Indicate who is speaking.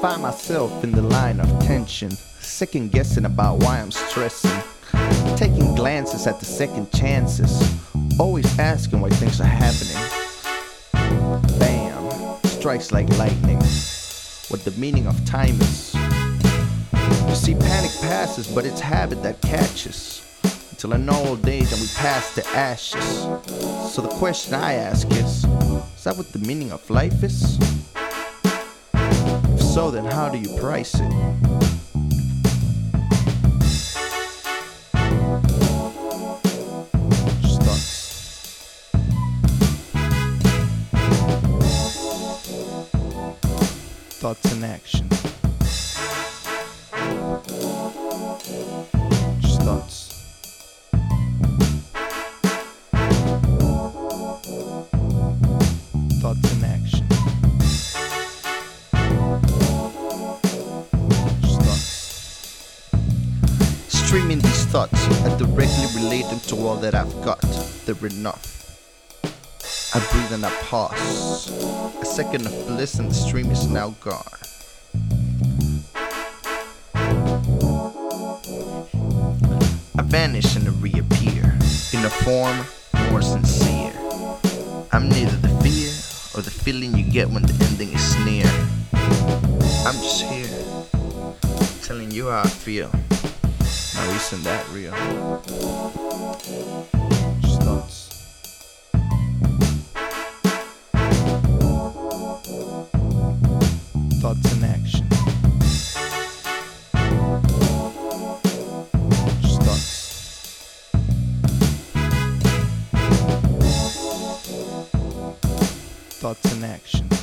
Speaker 1: find myself in the line of tension, second guessing about why I'm stressing. Taking glances at the second chances, always asking why things are happening. Bam, strikes like lightning. What the meaning of time is. You see, panic passes, but it's habit that catches. Until an old age and we pass to ashes. So the question I ask is Is that what the meaning of life is? So, then how do you price it? Thoughts. Thoughts in action. Just. Thoughts Streaming these thoughts, I directly relate them to all that I've got. They're enough. I breathe and I pause. A second of bliss and the stream is now gone. I vanish and I reappear in a form more sincere. I'm neither the fear or the feeling you get when the ending is near. I'm just here telling you how I feel. Wasting that real. Just. Thoughts in action. Just. Thoughts in action.